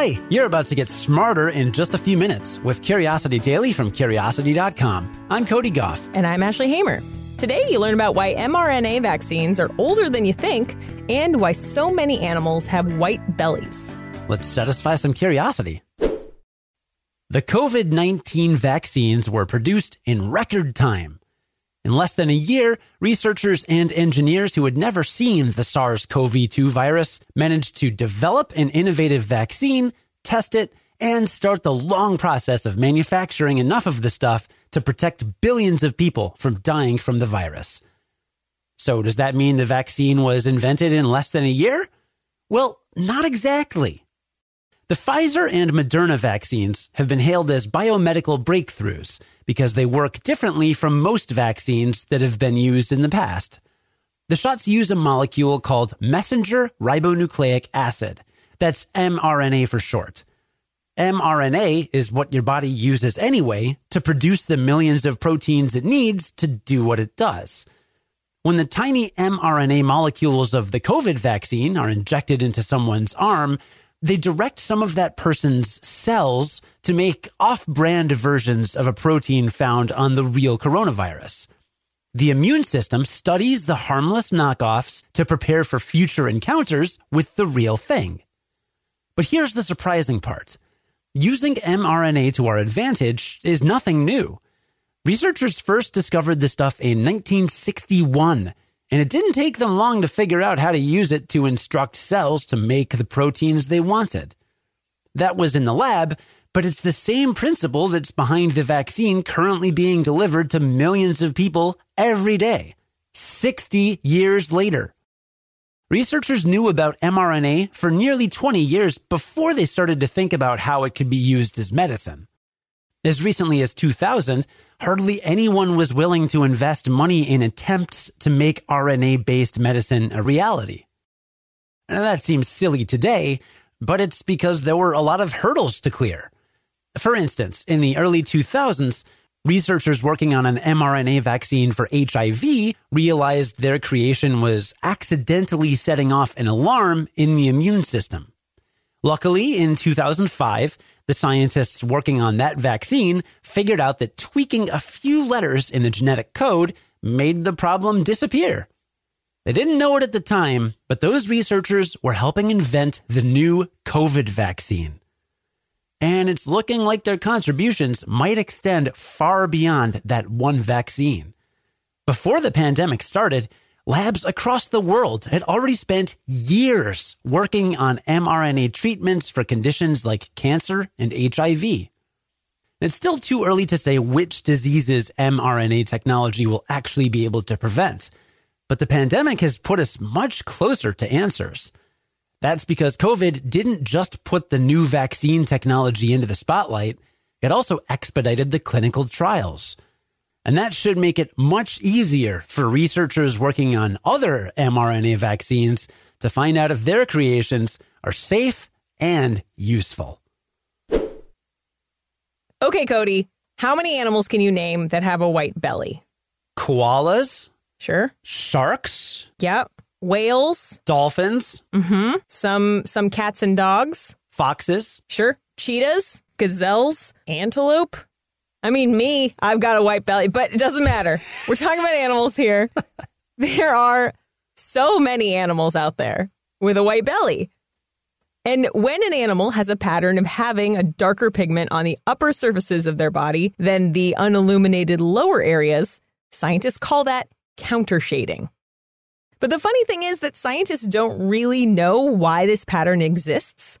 Hi, you're about to get smarter in just a few minutes with Curiosity Daily from Curiosity.com. I'm Cody Gough. And I'm Ashley Hamer. Today, you learn about why mRNA vaccines are older than you think and why so many animals have white bellies. Let's satisfy some curiosity. The COVID 19 vaccines were produced in record time. In less than a year, researchers and engineers who had never seen the SARS CoV 2 virus managed to develop an innovative vaccine, test it, and start the long process of manufacturing enough of the stuff to protect billions of people from dying from the virus. So, does that mean the vaccine was invented in less than a year? Well, not exactly. The Pfizer and Moderna vaccines have been hailed as biomedical breakthroughs because they work differently from most vaccines that have been used in the past. The shots use a molecule called messenger ribonucleic acid. That's mRNA for short. mRNA is what your body uses anyway to produce the millions of proteins it needs to do what it does. When the tiny mRNA molecules of the COVID vaccine are injected into someone's arm, they direct some of that person's cells to make off brand versions of a protein found on the real coronavirus. The immune system studies the harmless knockoffs to prepare for future encounters with the real thing. But here's the surprising part using mRNA to our advantage is nothing new. Researchers first discovered this stuff in 1961 and it didn't take them long to figure out how to use it to instruct cells to make the proteins they wanted. That was in the lab, but it's the same principle that's behind the vaccine currently being delivered to millions of people every day, 60 years later. Researchers knew about mRNA for nearly 20 years before they started to think about how it could be used as medicine. As recently as 2000, hardly anyone was willing to invest money in attempts to make RNA based medicine a reality. Now, that seems silly today, but it's because there were a lot of hurdles to clear. For instance, in the early 2000s, researchers working on an mRNA vaccine for HIV realized their creation was accidentally setting off an alarm in the immune system. Luckily, in 2005, the scientists working on that vaccine figured out that tweaking a few letters in the genetic code made the problem disappear. They didn't know it at the time, but those researchers were helping invent the new COVID vaccine. And it's looking like their contributions might extend far beyond that one vaccine. Before the pandemic started, labs across the world had already spent years working on mRNA treatments for conditions like cancer and HIV. It's still too early to say which diseases mRNA technology will actually be able to prevent, but the pandemic has put us much closer to answers. That's because COVID didn't just put the new vaccine technology into the spotlight, it also expedited the clinical trials. And that should make it much easier for researchers working on other mRNA vaccines to find out if their creations are safe and useful. Okay, Cody, how many animals can you name that have a white belly? Koalas, Sure. sharks, Yep. Whales. dolphins, Mm-hmm. Some some cats and dogs. foxes. Sure. Cheetahs, gazelles, antelope. I mean, me, I've got a white belly, but it doesn't matter. We're talking about animals here. There are so many animals out there with a white belly. And when an animal has a pattern of having a darker pigment on the upper surfaces of their body than the unilluminated lower areas, scientists call that countershading. But the funny thing is that scientists don't really know why this pattern exists.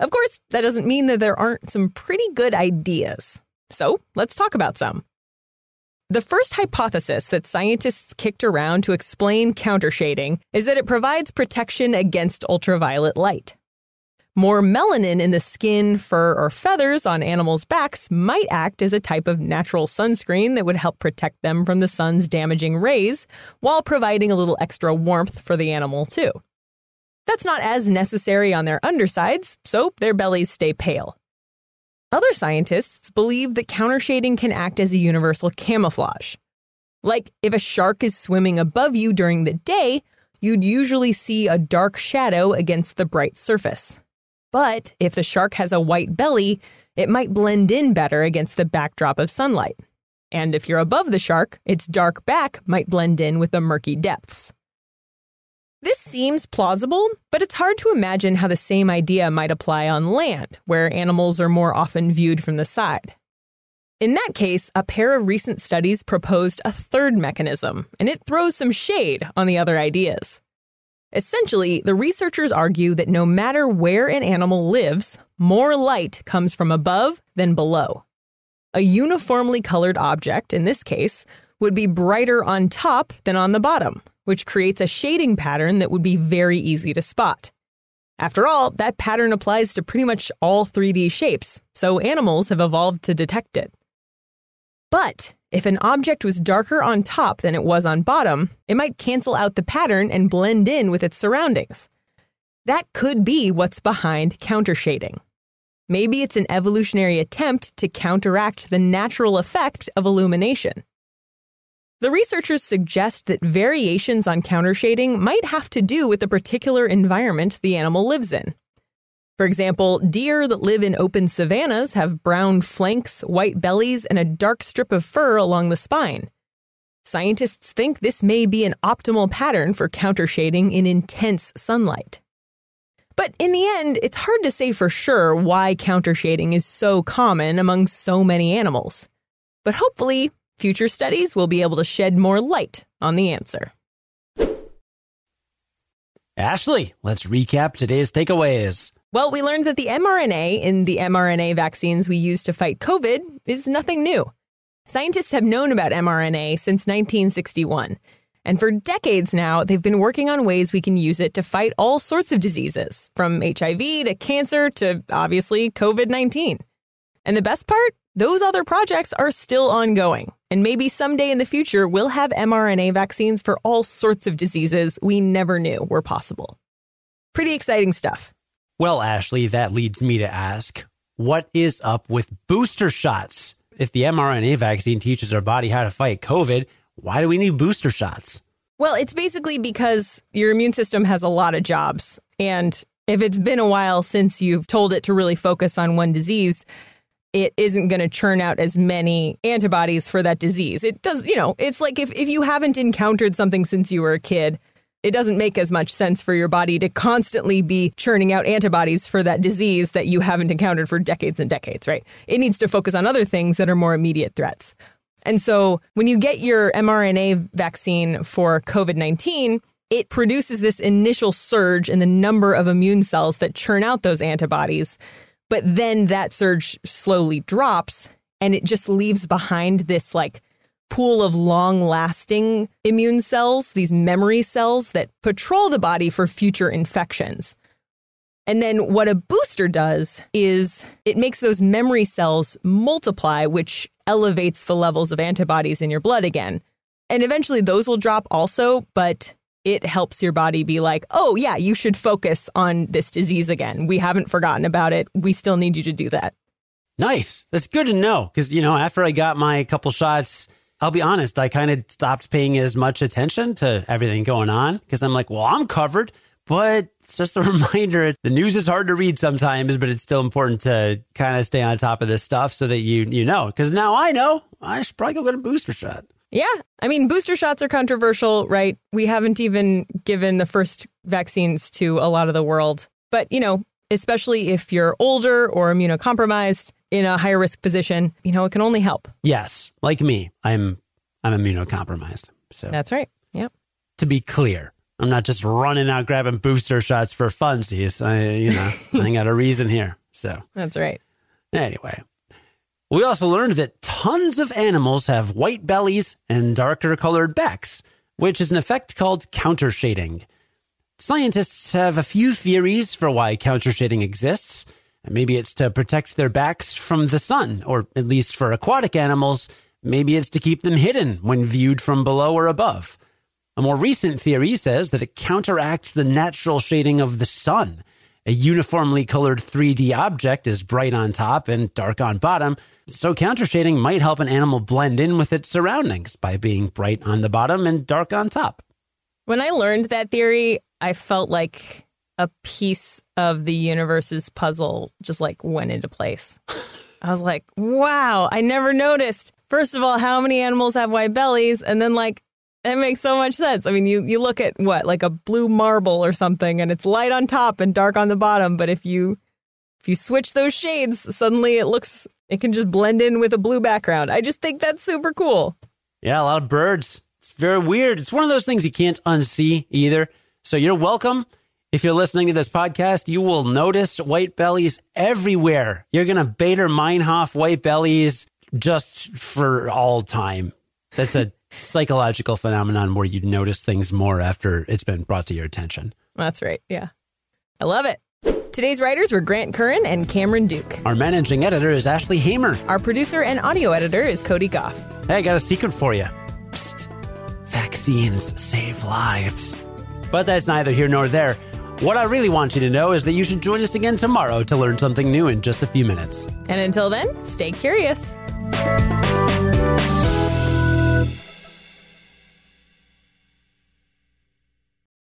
Of course, that doesn't mean that there aren't some pretty good ideas. So let's talk about some. The first hypothesis that scientists kicked around to explain countershading is that it provides protection against ultraviolet light. More melanin in the skin, fur, or feathers on animals' backs might act as a type of natural sunscreen that would help protect them from the sun's damaging rays while providing a little extra warmth for the animal, too. That's not as necessary on their undersides, so their bellies stay pale. Other scientists believe that countershading can act as a universal camouflage. Like if a shark is swimming above you during the day, you'd usually see a dark shadow against the bright surface. But if the shark has a white belly, it might blend in better against the backdrop of sunlight. And if you're above the shark, its dark back might blend in with the murky depths. This seems plausible, but it's hard to imagine how the same idea might apply on land, where animals are more often viewed from the side. In that case, a pair of recent studies proposed a third mechanism, and it throws some shade on the other ideas. Essentially, the researchers argue that no matter where an animal lives, more light comes from above than below. A uniformly colored object, in this case, would be brighter on top than on the bottom, which creates a shading pattern that would be very easy to spot. After all, that pattern applies to pretty much all 3D shapes, so animals have evolved to detect it. But if an object was darker on top than it was on bottom, it might cancel out the pattern and blend in with its surroundings. That could be what's behind countershading. Maybe it's an evolutionary attempt to counteract the natural effect of illumination. The researchers suggest that variations on countershading might have to do with the particular environment the animal lives in. For example, deer that live in open savannas have brown flanks, white bellies, and a dark strip of fur along the spine. Scientists think this may be an optimal pattern for countershading in intense sunlight. But in the end, it's hard to say for sure why countershading is so common among so many animals. But hopefully, future studies will be able to shed more light on the answer. Ashley, let's recap today's takeaways. Well, we learned that the mRNA in the mRNA vaccines we use to fight COVID is nothing new. Scientists have known about mRNA since 1961. And for decades now, they've been working on ways we can use it to fight all sorts of diseases, from HIV to cancer to obviously COVID 19. And the best part? Those other projects are still ongoing. And maybe someday in the future, we'll have mRNA vaccines for all sorts of diseases we never knew were possible. Pretty exciting stuff. Well, Ashley, that leads me to ask what is up with booster shots? If the mRNA vaccine teaches our body how to fight COVID, why do we need booster shots? Well, it's basically because your immune system has a lot of jobs. And if it's been a while since you've told it to really focus on one disease, it isn't going to churn out as many antibodies for that disease. It does, you know, it's like if, if you haven't encountered something since you were a kid, it doesn't make as much sense for your body to constantly be churning out antibodies for that disease that you haven't encountered for decades and decades, right? It needs to focus on other things that are more immediate threats. And so when you get your mRNA vaccine for COVID 19, it produces this initial surge in the number of immune cells that churn out those antibodies. But then that surge slowly drops and it just leaves behind this like pool of long lasting immune cells, these memory cells that patrol the body for future infections. And then what a booster does is it makes those memory cells multiply, which elevates the levels of antibodies in your blood again. And eventually those will drop also, but it helps your body be like, oh, yeah, you should focus on this disease again. We haven't forgotten about it. We still need you to do that. Nice. That's good to know. Because, you know, after I got my couple shots, I'll be honest, I kind of stopped paying as much attention to everything going on because I'm like, well, I'm covered. But it's just a reminder the news is hard to read sometimes, but it's still important to kind of stay on top of this stuff so that you you know. Because now I know I should probably go get a booster shot. Yeah. I mean, booster shots are controversial, right? We haven't even given the first vaccines to a lot of the world. But, you know, especially if you're older or immunocompromised in a higher risk position, you know, it can only help. Yes. Like me, I'm I'm immunocompromised. So That's right. Yep. To be clear, I'm not just running out grabbing booster shots for funsies. I, you know, I got a reason here. So that's right. Anyway, we also learned that tons of animals have white bellies and darker colored backs, which is an effect called countershading. Scientists have a few theories for why countershading exists. Maybe it's to protect their backs from the sun, or at least for aquatic animals, maybe it's to keep them hidden when viewed from below or above. A more recent theory says that it counteracts the natural shading of the sun. A uniformly colored 3D object is bright on top and dark on bottom, so countershading might help an animal blend in with its surroundings by being bright on the bottom and dark on top. When I learned that theory, I felt like a piece of the universe's puzzle just like went into place. I was like, wow, I never noticed. First of all, how many animals have white bellies? And then like that makes so much sense. I mean, you you look at what, like a blue marble or something and it's light on top and dark on the bottom, but if you if you switch those shades, suddenly it looks it can just blend in with a blue background. I just think that's super cool. Yeah, a lot of birds. It's very weird. It's one of those things you can't unsee either. So you're welcome. If you're listening to this podcast, you will notice white bellies everywhere. You're going to Baader Meinhof white bellies just for all time. That's a psychological phenomenon where you notice things more after it's been brought to your attention. That's right. Yeah. I love it. Today's writers were Grant Currin and Cameron Duke. Our managing editor is Ashley Hamer. Our producer and audio editor is Cody Gough. Hey, I got a secret for you. Psst. Vaccines save lives. But that's neither here nor there. What I really want you to know is that you should join us again tomorrow to learn something new in just a few minutes. And until then, stay curious.